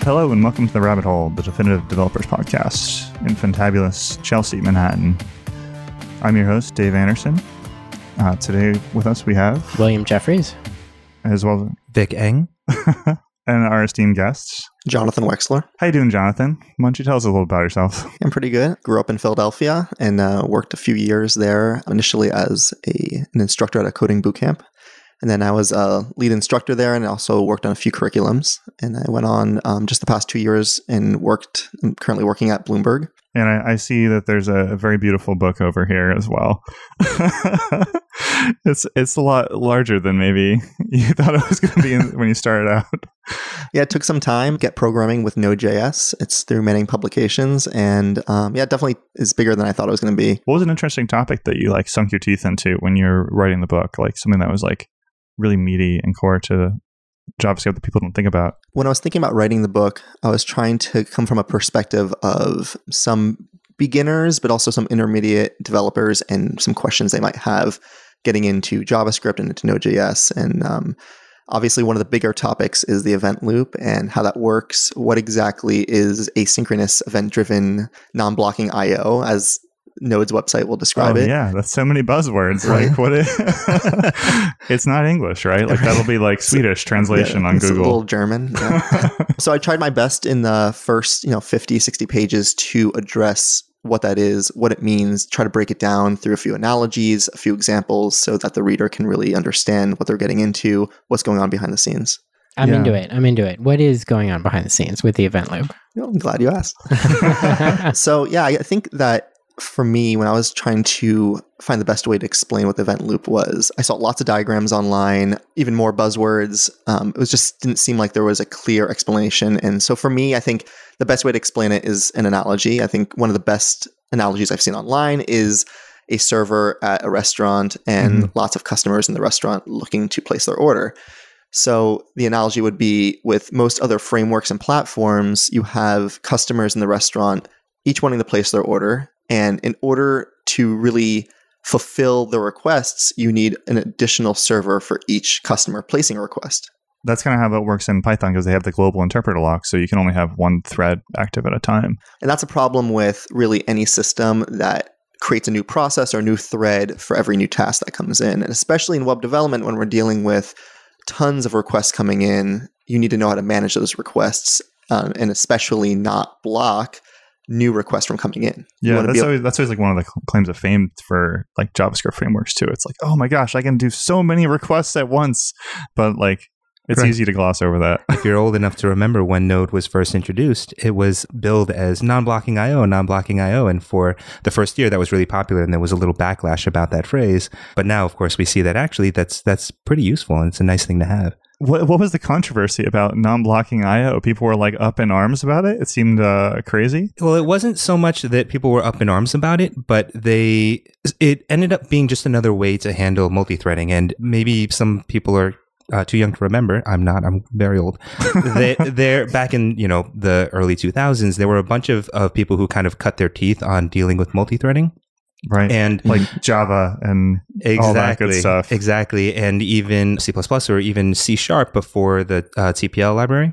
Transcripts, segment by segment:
Hello and welcome to the Rabbit Hole, the definitive developers podcast in fantabulous Chelsea, Manhattan. I'm your host, Dave Anderson. Uh, today with us we have, William Jeffries. as well Vic Eng. and our esteemed guests. Jonathan Wexler. How you doing, Jonathan? Why don't you tell us a little about yourself? I'm pretty good. Grew up in Philadelphia and uh, worked a few years there, initially as a, an instructor at a coding boot camp. And then I was a lead instructor there and also worked on a few curriculums. And I went on um, just the past two years and worked, I'm currently working at Bloomberg. And I, I see that there's a, a very beautiful book over here as well. it's it's a lot larger than maybe you thought it was going to be in, when you started out. Yeah, it took some time get programming with Node.js. It's through Manning Publications. And um, yeah, it definitely is bigger than I thought it was going to be. What was an interesting topic that you like sunk your teeth into when you're writing the book? Like something that was like really meaty and core to JavaScript that people don't think about. when I was thinking about writing the book, I was trying to come from a perspective of some beginners, but also some intermediate developers and some questions they might have getting into JavaScript and into Node.js. And um, obviously, one of the bigger topics is the event loop and how that works. What exactly is asynchronous event driven non blocking IO, as Node's website will describe oh, it? Yeah, that's so many buzzwords. Right. Like what? It, it's not English, right? Like that'll be like Swedish translation Yeah, on it's A little Google. German. yeah. so I tried my best in the first, you know, 50, 60 pages to address what that is, what it means, try to break it down through a few analogies, a few examples so that the reader can really understand what they're getting into, what's going on behind the scenes. I'm Yeah. into it. I'm into it. What is going on behind the scenes with the event loop? You I'm glad you asked. so yeah, I think that for me, when I was trying to find the best way to explain what the event loop was, I saw lots of diagrams online, even more buzzwords. Um, it was just didn't seem like there was a clear explanation. And so for me, I think the best way to explain it is an analogy. I think one of the best analogies I've seen online is a server at a restaurant and lots of customers in the restaurant looking to place their order. So the analogy would be with most other frameworks and platforms, you have customers in the restaurant, each wanting to place their order. And in order to really fulfill the requests, you need an additional server for each customer placing a request. That's kind of how it works in Python because they have the global interpreter lock, so you can only have one thread active at a time. And that's a problem with really any system that creates a new process or a new thread for every new task that comes in. And especially in web development, when we're dealing with tons of requests coming in, you need to know how to manage those requests um, and especially not block new requests from coming in. Yeah, wanna that's always that's always like one of the claims of fame for like JavaScript frameworks too. It's like, oh my gosh, I can do so many requests at once, but like it's Right. easy to gloss over that. If you're old enough to remember when Node was first introduced, it was billed as non-blocking IO, non-blocking IO, and for the first year that was really popular, and there was a little backlash about that phrase. But now, of course, we see that actually that's that's pretty useful and it's a nice thing to have. What what was the controversy about non-blocking IO? People were like up in arms about it. It seemed uh, crazy. Well, it wasn't so much that people were up in arms about it, but they it ended up being just another way to handle multi-threading, and maybe some people are. Uh, too young to remember. I'm not. I'm very old. they, they're back in you know the early 2000s. There were a bunch of, of people who kind of cut their teeth on dealing with multi-threading, Right. and like Java and all that good exactly, stuff. exactly, and even C++ or even C Sharp before the uh, TPL library.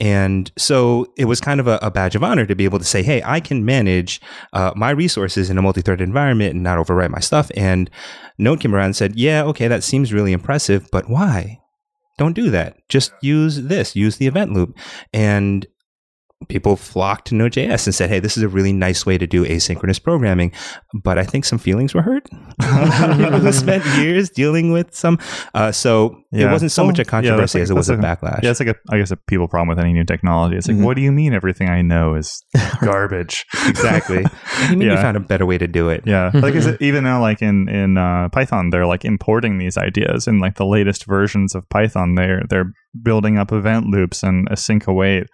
And so it was kind of a, a badge of honor to be able to say, hey, I can manage uh, my resources in a multi threaded environment and not overwrite my stuff. And Node came around and said, yeah, okay, that seems really impressive, but why? Don't do that. Just use this, use the event loop. And people flocked to Node.js and said, hey, this is a really nice way to do asynchronous programming. But I think some feelings were hurt. who spent years dealing with some. Uh, so Yeah. it wasn't so much a yeah, controversy like- as it was a backlash. Yeah, it's like a I guess a people problem with any new technology. It's like, Mhm. what do you mean everything I know is garbage? exactly. You mean you found a better way to do it? Yeah, like is it, even now, like in in uh, Python, they're like importing these ideas in like the latest versions of Python. They're they're building up event loops and async await,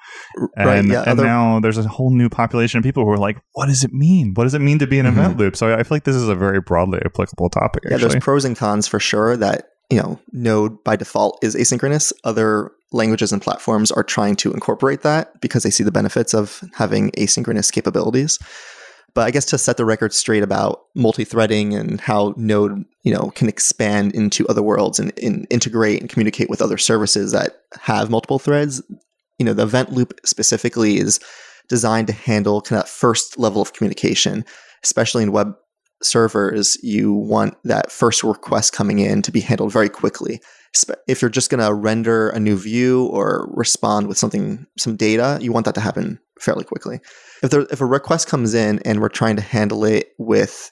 and, right. Yeah. and other- now there's a whole new population of people who are like, what does it mean? What does it mean to be an Mhm. event loop? So I, I feel like this is a very broadly applicable topic. yeah, Actually, there's pros and cons for sure that, you know, Node by default is asynchronous. Other languages and platforms are trying to incorporate that because they see the benefits of having asynchronous capabilities. But I guess to set the record straight about multi-threading and how Node, you know, can expand into other worlds and, and integrate and communicate with other services that have multiple threads, you know, the event loop specifically is designed to handle kind of that first level of communication, especially in web servers. You want that first request coming in to be handled very quickly. If you're just going to render a new view or respond with something, some data, you want that to happen fairly quickly. If there, if a request comes in and we're trying to handle it with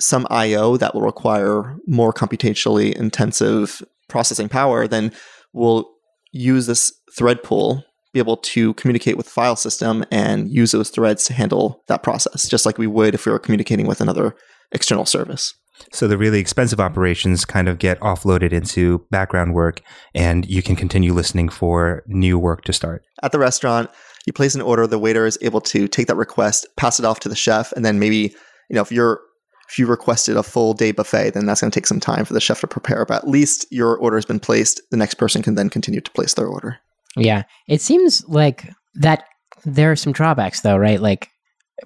some I/O that will require more computationally intensive processing power, then we'll use this thread pool be able to communicate with the file system and use those threads to handle that process, just like we would if we were communicating with another external service. So the really expensive operations kind of get offloaded into background work, and you can continue listening for new work to start. At the restaurant, you place an order, the waiter is able to take that request, pass it off to the chef, and then maybe, you know, if you're if you requested a full day buffet, then that's going to take some time for the chef to prepare. But at least your order has been placed. The next person can then continue to place their order. Yeah. It seems like that there are some drawbacks though, right? Like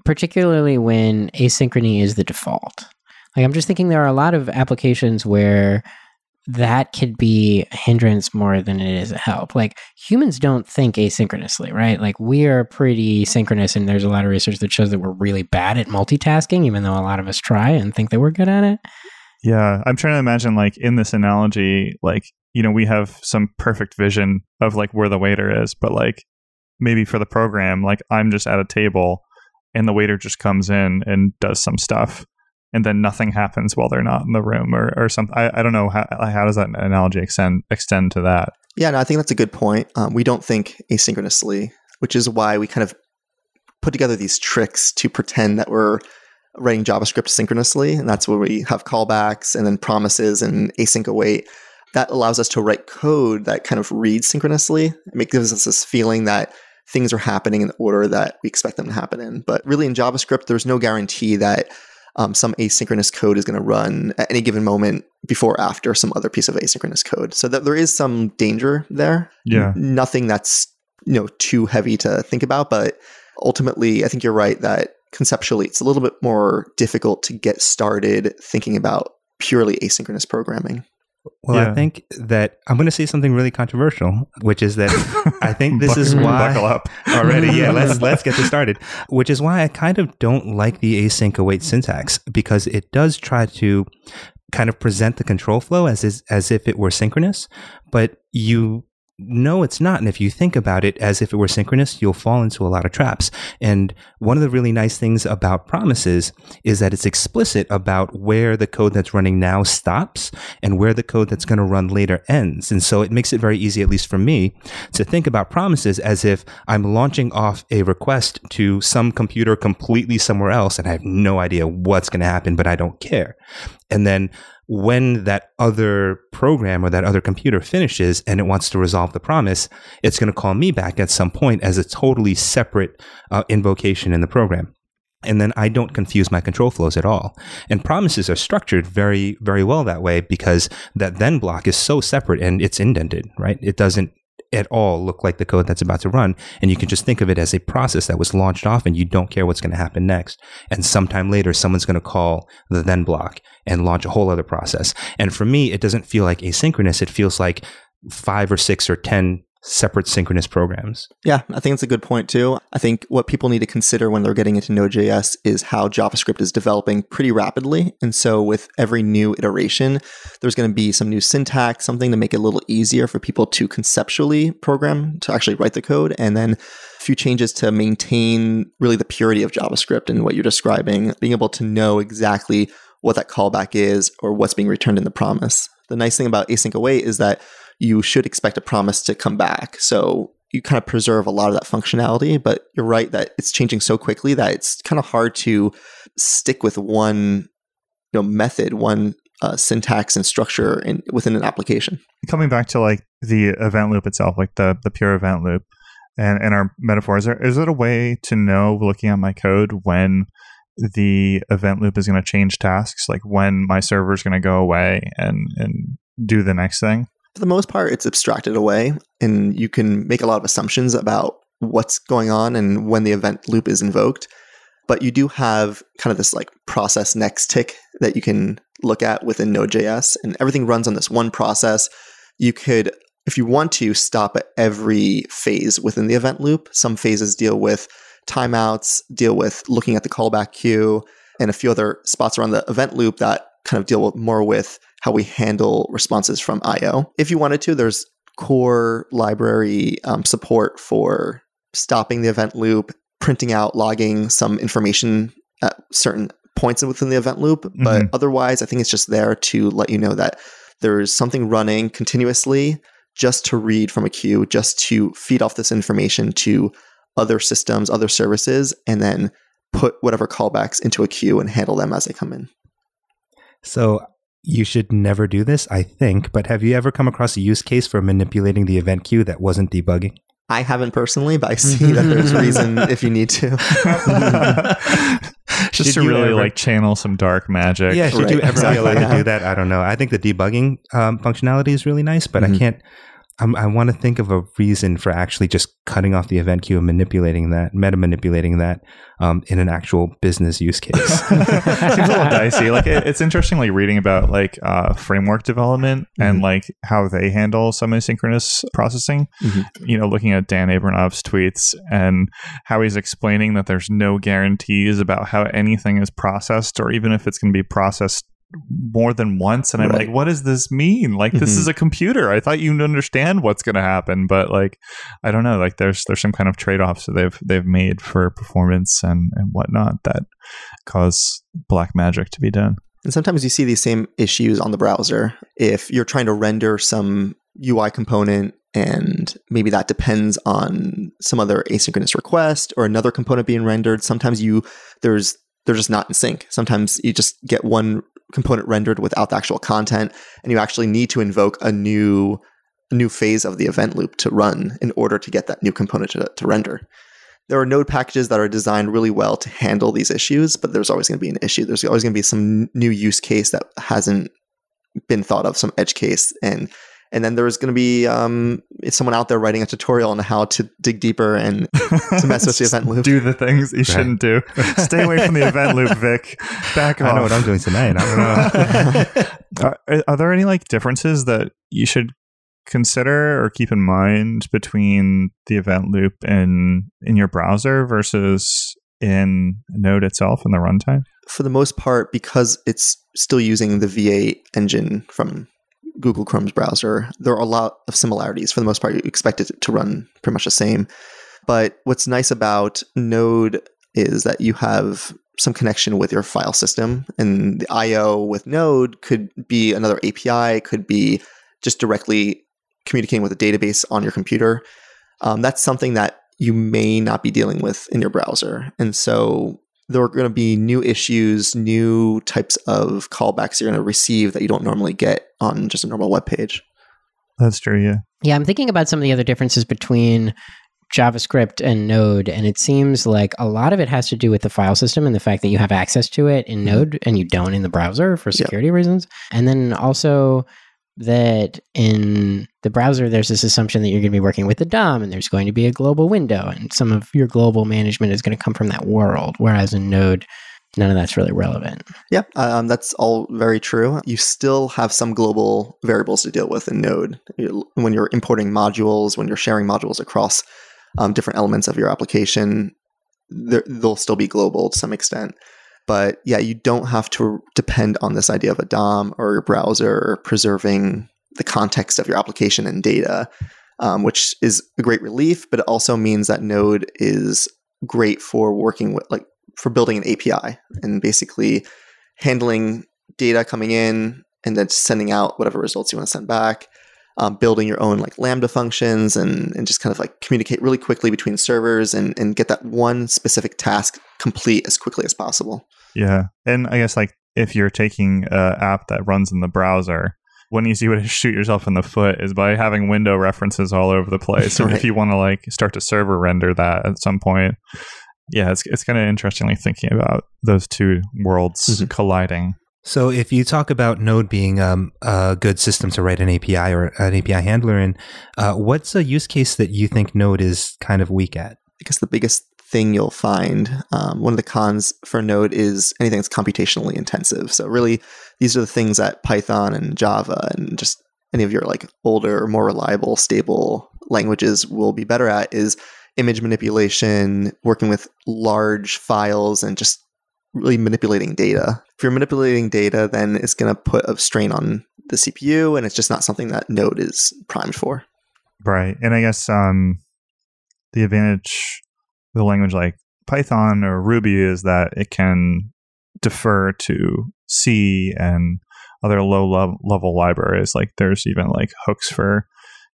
particularly when asynchrony is the default. Like I'm just thinking there are a lot of applications where that could be a hindrance more than it is a help. Like humans don't think asynchronously, right? Like we are pretty synchronous, and there's a lot of research that shows that we're really bad at multitasking, even though a lot of us try and think that we're good at it. Yeah, I'm trying to imagine like in this analogy, like you know, we have some perfect vision of like where the waiter is, but like maybe for the program, like I'm just at a table and the waiter just comes in and does some stuff and then nothing happens while they're not in the room or, or something. I, I don't know. How, how does that analogy extend, extend to that? Yeah, no, I think that's a good point. Um, we don't think asynchronously, which is why we kind of put together these tricks to pretend that we're writing JavaScript synchronously. And that's where we have callbacks and then promises and async await that allows us to write code that kind of reads synchronously. It gives us this feeling that things are happening in the order that we expect them to happen in. But really, in JavaScript, there's no guarantee that um, some asynchronous code is going to run at any given moment before or after some other piece of asynchronous code. So that there is some danger there. Yeah. Nothing that's you know too heavy to think about, but ultimately, I think you're right that conceptually it's a little bit more difficult to get started thinking about purely asynchronous programming. Well, yeah. I think that I'm going to say something really controversial, which is that I think this is why buckle up already. Yeah, let's let's get this started. Which is why I kind of don't like the async await syntax because it does try to kind of present the control flow as is, as if it were synchronous, but you no, it's not. And if you think about it as if it were synchronous, you'll fall into a lot of traps. And one of the really nice things about promises is that it's explicit about where the code that's running now stops and where the code that's going to run later ends. And so it makes it very easy, at least for me, to think about promises as if I'm launching off a request to some computer completely somewhere else and I have no idea what's going to happen, but I don't care. And then when that other program or that other computer finishes and it wants to resolve the promise, it's going to call me back at some point as a totally separate uh, invocation in the program. And then I don't confuse my control flows at all. And promises are structured very, very well that way because that then block is so separate and it's indented, right? It doesn't at all look like the code that's about to run. And you can just think of it as a process that was launched off and you don't care what's going to happen next. And sometime later, someone's going to call the then block and launch a whole other process. And for me, it doesn't feel like asynchronous. It feels like five or six or 10 separate synchronous programs. Yeah, I think it's a good point too. I think what people need to consider when they're getting into Node.js is how JavaScript is developing pretty rapidly. And so with every new iteration, there's going to be some new syntax, something to make it a little easier for people to conceptually program, to actually write the code, and then a few changes to maintain really the purity of JavaScript and what you're describing, being able to know exactly what that callback is or what's being returned in the promise. The nice thing about async await is that you should expect a promise to come back. So you kind of preserve a lot of that functionality, but you're right that it's changing so quickly that it's kind of hard to stick with one you know method, one uh, syntax and structure in, within an application. Coming back to like the event loop itself, like the the pure event loop, and and our metaphor, is there is it a way to know looking at my code when the event loop is going to change tasks, like when my server is going to go away and and do the next thing? For the most part, it's abstracted away, and you can make a lot of assumptions about what's going on and when the event loop is invoked. But you do have kind of this like process next tick that you can look at within Node.js, and everything runs on this one process. You could if you want to stop at every phase within the event loop. Some phases deal with timeouts, deal with looking at the callback queue, and a few other spots around the event loop that kind of deal with more with how we handle responses from IO. If you wanted to, there's core library um, support for stopping the event loop, printing out, logging some information at certain points within the event loop. But Mhm. otherwise, I think it's just there to let you know that there's something running continuously just to read from a queue, just to feed off this information to other systems, other services, and then put whatever callbacks into a queue and handle them as they come in. So you should never do this, I think. But have you ever come across a use case for manipulating the event queue that wasn't debugging? I haven't personally, but I see that there's a reason if you need to. Just Should to really ever- like channel some dark magic. Yeah, should Right, you ever exactly, be allowed to do that? I don't know. I think the debugging um, functionality is really nice, but I Mhm. can't. I'm, I want to think of a reason for actually just cutting off the event queue and manipulating that, meta manipulating that um, in an actual business use case. Seems a little dicey. Like it, it's interesting, like reading about like uh, framework development and Mhm. like how they handle some asynchronous processing. Mhm. You know, looking at Dan Abramov's tweets and how he's explaining that there's no guarantees about how anything is processed, or even if it's going to be processed more than once. And I'm Right. like, what does this mean? Like, this Mhm. is a computer. I thought you'd understand what's going to happen, but like, I don't know. Like, there's there's some kind of trade offs that they've they've made for performance and and whatnot that cause black magic to be done. And sometimes you see these same issues on the browser. If you're trying to render some UI component and maybe that depends on some other asynchronous request or another component being rendered, sometimes you there's they're just not in sync. Sometimes you just get one component rendered without the actual content and you actually need to invoke a new new phase of the event loop to run in order to get that new component to, to render. There are node packages that are designed really well to handle these issues, but there's always going to be an issue. There's always going to be some new use case that hasn't been thought of, some edge case, and and then there's going to be um, it's someone out there writing a tutorial on how to dig deeper and to mess with the event loop. Do the things you shouldn't do. Stay away from the event loop, Vic. Back off. I know what I'm doing tonight. I don't know. Are, are there any like differences that you should consider or keep in mind between the event loop in in your browser versus in Node itself in the runtime? For the most part, because it's still using the V8 engine from Google Chrome's browser, there are a lot of similarities. For the most part, you expect it to run pretty much the same. But what's nice about Node is that you have some connection with your file system, and the I/O with Node could be another API, could be just directly communicating with a database on your computer. Um, that's something that you may not be dealing with in your browser, and so there are going to be new issues, new types of callbacks you're going to receive that you don't normally get on just a normal web page. That's true, yeah. Yeah, I'm thinking about some of the other differences between JavaScript and Node, and it seems like a lot of it has to do with the file system and the fact that you have access to it in mm-hmm. Node and you don't in the browser for security reasons. And then also that in the browser, there's this assumption that you're going to be working with the DOM and there's going to be a global window, and some of your global management is going to come from that world. Whereas in Node, none of that's really relevant. Yeah, um, that's all very true. You still have some global variables to deal with in Node when you're importing modules, when you're sharing modules across um, different elements of your application. They'll still be global to some extent. But yeah, you don't have to depend on this idea of a DOM or your browser preserving the context of your application and data, um, which is a great relief. But it also means that Node is great for working with, like, for building an API and basically handling data coming in and then sending out whatever results you want to send back. Um, building your own like Lambda functions and, and just kind of like communicate really quickly between servers and, and get that one specific task complete as quickly as possible. Yeah. And I guess like if you're taking an app that runs in the browser, one easy way to shoot yourself in the foot is by having window references all over the place. So Right. if you want to like start to server render that at some point, yeah, it's it's kind of interestingly thinking about those two worlds Mhm. colliding. So if you talk about Node being um, a good system to write an API or an API handler in, uh, what's a use case that you think Node is kind of weak at? I guess the biggest thing you'll find, um, one of the cons for Node is anything that's computationally intensive. So really, these are the things that Python and Java and just any of your like older, more reliable, stable languages will be better at is image manipulation, working with large files, and just really manipulating data. If you're manipulating data, then it's going to put a strain on the CPU, and it's just not something that Node is primed for. Right. And I guess um, the advantage language like Python or Ruby is that it can defer to C and other low level libraries. Like there's even like hooks for,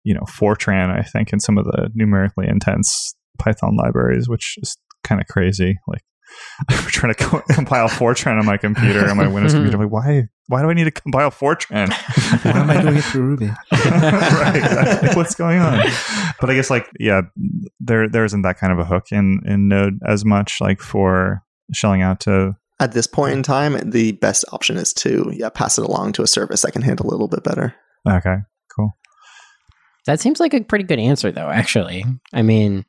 you know, Fortran, I think, in some of the numerically intense Python libraries, which is kind of crazy. Like I'm trying to co- compile Fortran on my computer on my Windows computer. I'm like, why? Why do I need to compile Fortran? why am I doing it through Ruby? right. Exactly. What's going on? But I guess like yeah, there there isn't that kind of a hook in in Node as much like for shelling out to. At this point in time, the best option is to yeah pass it along to a service that can handle it a little bit better. Okay. Cool. That seems like a pretty good answer, though. Actually, I mean,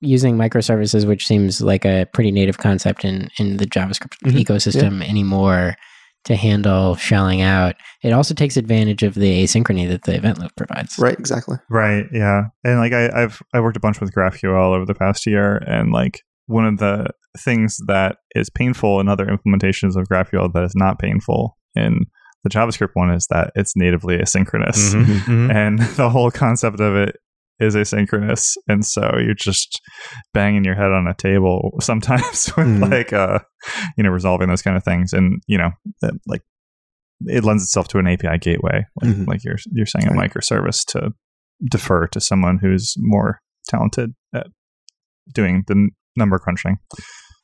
using microservices, which seems like a pretty native concept in, in the JavaScript mm-hmm. ecosystem yeah. anymore to handle shelling out. It also takes advantage of the asynchrony that the event loop provides. Right, exactly. Right, yeah. And like I, I've I worked a bunch with GraphQL over the past year and like one of the things that is painful in other implementations of GraphQL that is not painful in the JavaScript one is that it's natively asynchronous. Mm-hmm, mm-hmm. And the whole concept of it is asynchronous. And so you're just banging your head on a table sometimes with mm. like uh you know resolving those kind of things. And you know like it lends itself to an API gateway like, mm-hmm. like you're you're saying a microservice to defer to someone who's more talented at doing the number crunching.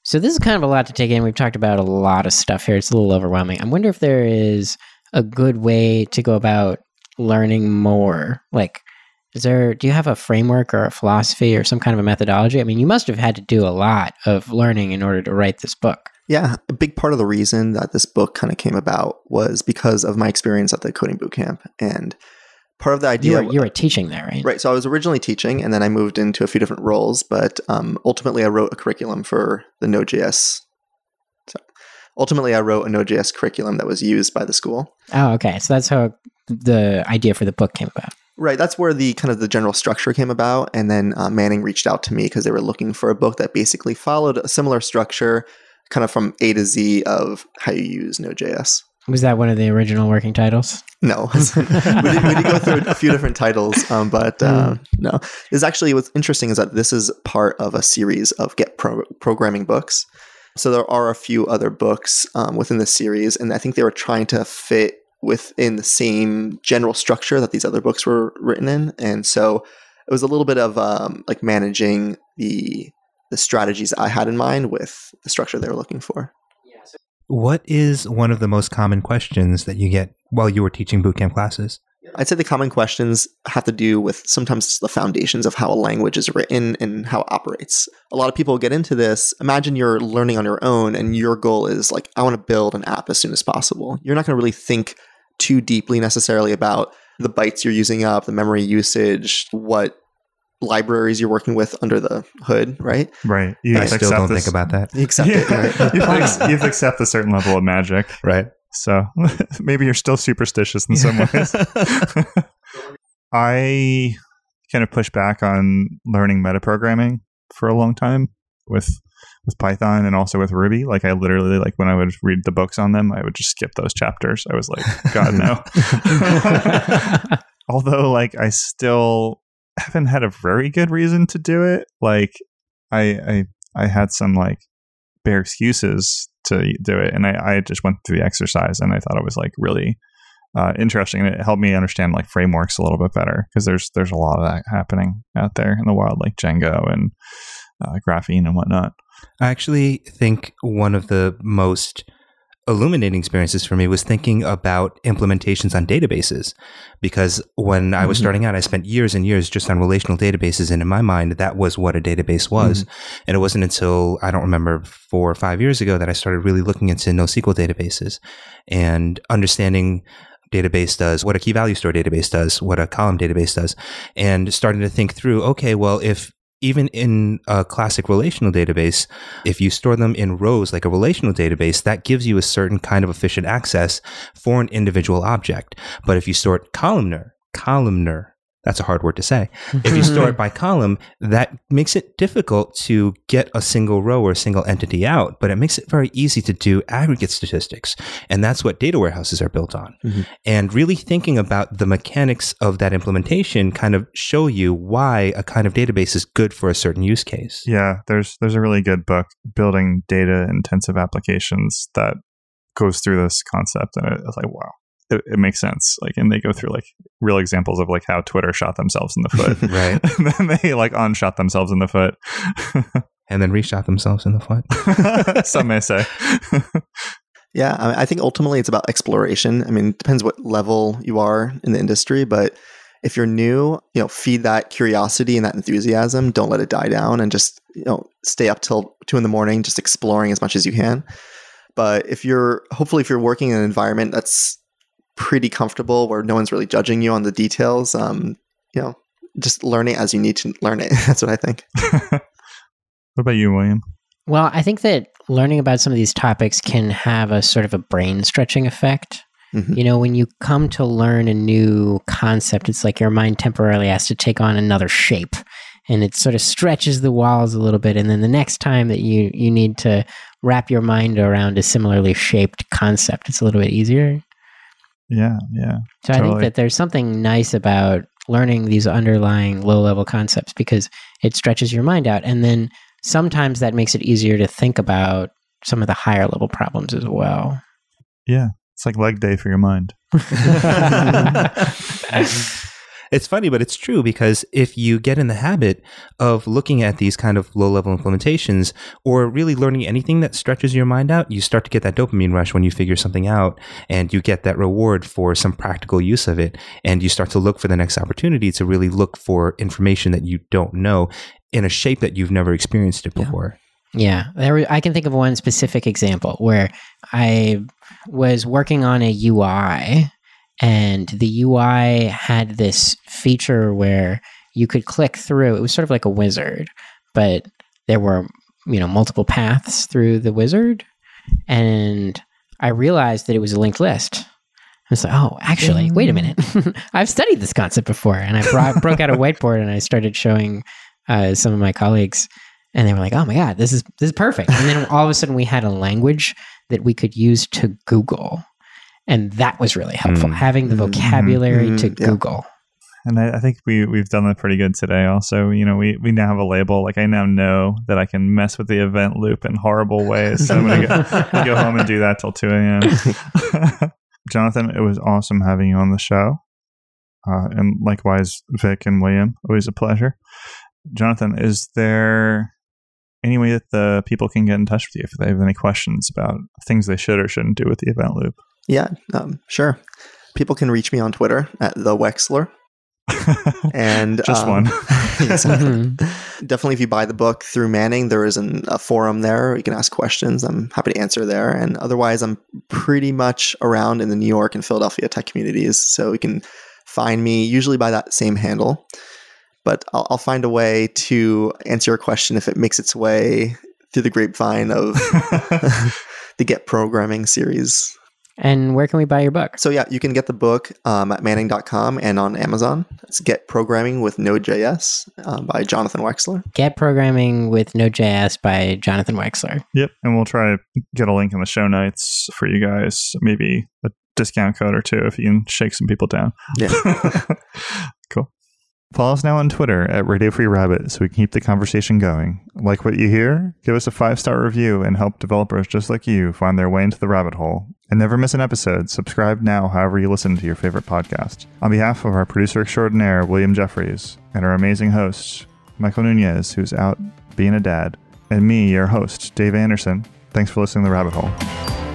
So this is kind of a lot to take in. We've talked about a lot of stuff here. It's a little overwhelming. I wonder if there is a good way to go about learning more like is there do you have a framework or a philosophy or some kind of a methodology? I mean you must have had to do a lot of learning in order to write this book. Yeah a big part of the reason that this book kind of came about was because of my experience at the coding bootcamp and part of the idea you were, you were teaching there right? Right so i was originally teaching and then i moved into a few different roles but um, ultimately i wrote a curriculum for the node.js so ultimately i wrote a node.js curriculum that was used by the school. Oh okay so that's how the idea for the book came about Right, that's where the kind of the general structure came about, and then uh, Manning reached out to me because they were looking for a book that basically followed a similar structure, kind of from A to Z of how you use Node.js. Was that one of the original working titles? No, we, did, we, did, go through a few different titles, um, but uh, mm. no. Is actually what's interesting is that this is part of a series of Get pro- programming books. So there are a few other books um, within the series, and I think they were trying to fit within the same general structure that these other books were written in, and so it was a little bit of um, like managing the the strategies I had in mind with the structure they were looking for. What is one of the most common questions that you get while you were teaching bootcamp classes? I'd say the common questions have to do with sometimes the foundations of how a language is written and how it operates. A lot of people get into this. Imagine you're learning on your own and your goal is like, I want to build an app as soon as possible. You're not going to really think too deeply necessarily about the bytes you're using up, the memory usage, what libraries you're working with under the hood, right? Right. You I still don't this. think about that. You accept yeah. it. Right? you, have to, you accept a certain level of magic. Right. So maybe you're still superstitious in some ways. I kind of pushed back on learning metaprogramming for a long time with with Python and also with Ruby. Like I literally like when I would read the books on them, I would just skip those chapters. I was like, God no. Although like I still haven't had a very good reason to do it. Like I I I had some like bare excuses to do it, and I I just went through the exercise and I thought it was like really. Uh, interesting, and it helped me understand like frameworks a little bit better because there's there's a lot of that happening out there in the wild, like Django and uh, graphene and whatnot. I actually think one of the most illuminating experiences for me was thinking about implementations on databases because when I was mm-hmm. starting out I spent years and years just on relational databases and in my mind that was what a database was mm-hmm. and it wasn't until I don't remember 4 or 5 years ago that I started really looking into NoSQL databases and understanding database does, what a key value store database does, what a column database does, and starting to think through, okay, well, if even in a classic relational database, if you store them in rows like a relational database, that gives you a certain kind of efficient access for an individual object. But if you store it columnar, columnar, that's a hard word to say. If you store it by column, that makes it difficult to get a single row or a single entity out, but it makes it very easy to do aggregate statistics. And that's what data warehouses are built on. Mhm. And really thinking about the mechanics of that implementation kind of show you why a kind of database is good for a certain use case. Yeah, there's there's a really good book building data intensive applications that goes through this concept, and it's like wow, it, it makes sense. Like, and they go through like real examples of like how Twitter shot themselves in the foot, Right. and then they like unshot themselves in the foot. And then reshot themselves in the foot. Some may say. Yeah, I, I think ultimately it's about exploration. I mean, it depends what level you are in the industry, but if you're new, you know, feed that curiosity and that enthusiasm. Don't let it die down, and just you know, stay up till two in the morning, just exploring as much as you can. But if you're, hopefully, if you're working in an environment that's pretty comfortable, where no one's really judging you on the details, um, you know, just learn it as you need to learn it. That's what I think. what about you, William? Well, I think that learning about some of these topics can have a sort of a brain stretching effect. Mhm. You know, when you come to learn a new concept, it's like your mind temporarily has to take on another shape and it sort of stretches the walls a little bit. And then the next time that you, you need to wrap your mind around a similarly shaped concept, it's a little bit easier. Yeah, yeah. So I think that there's something nice about learning these underlying low level concepts because it stretches your mind out. And then sometimes that makes it easier to think about some of the higher level problems as well. Yeah. It's like leg day for your mind. It's funny, but it's true because if you get in the habit of looking at these kind of low level implementations or really learning anything that stretches your mind out, you start to get that dopamine rush when you figure something out and you get that reward for some practical use of it. And you start to look for the next opportunity to really look for information that you don't know in a shape that you've never experienced it before. Yeah, there I can think of one specific example where I was working on a UI and the UI had this feature where you could click through. It was sort of like a wizard, but there were, you know, multiple paths through the wizard and I realized that it was a linked list. I was like, oh, actually, wait a minute. I've studied this concept before. And I brought, broke out a whiteboard and I started showing uh, some of my colleagues and they were like, "Oh my god, this is this is perfect." And then all of a sudden, we had a language that we could use to Google, and that was really helpful. Mm. Having the Mm. vocabulary Mm, to yeah. Google. And I, I think we we've done that pretty good today. Also, you know, we we now have a label. Like I now know that I can mess with the event loop in horrible ways. So I'm gonna go, go home and do that till two a.m. Jonathan, it was awesome having you on the show, uh, and likewise Vic and William. Always a pleasure. Jonathan, is there any way that the people can get in touch with you if they have any questions about things they should or shouldn't do with the event loop? Yeah, um, sure. People can reach me on Twitter at the Wexler. And Just um, one. exactly. Definitely, if you buy the book through Manning, there is an, a forum there. You can ask questions. I'm happy to answer there. And otherwise, I'm pretty much around in the New York and Philadelphia tech communities. So you can find me usually by that same handle. But I'll, I'll find a way to answer your question if it makes its way through the grapevine of the Get Programming series. And where can we buy your book? So yeah, you can get the book um, at manning.com and on Amazon. It's Get Programming with Node.js um, by Jonathan Wexler. Get Programming with Node.js by Jonathan Wexler. Yep, and we'll try to get a link in the show notes for you guys. Maybe a discount code or two if you can shake some people down. Yeah. cool. Follow us now on Twitter at Radio Free Rabbit so we can keep the conversation going. Like what you hear? Give us a five star review and help developers just like you find their way into the rabbit hole. And never miss an episode. Subscribe now, however you listen to your favorite podcast. On behalf of our producer extraordinaire, William Jeffries, and our amazing host, Michael Nunez, who's out being a dad, and me, your host, Dave Anderson, thanks for listening to The Rabbit Hole.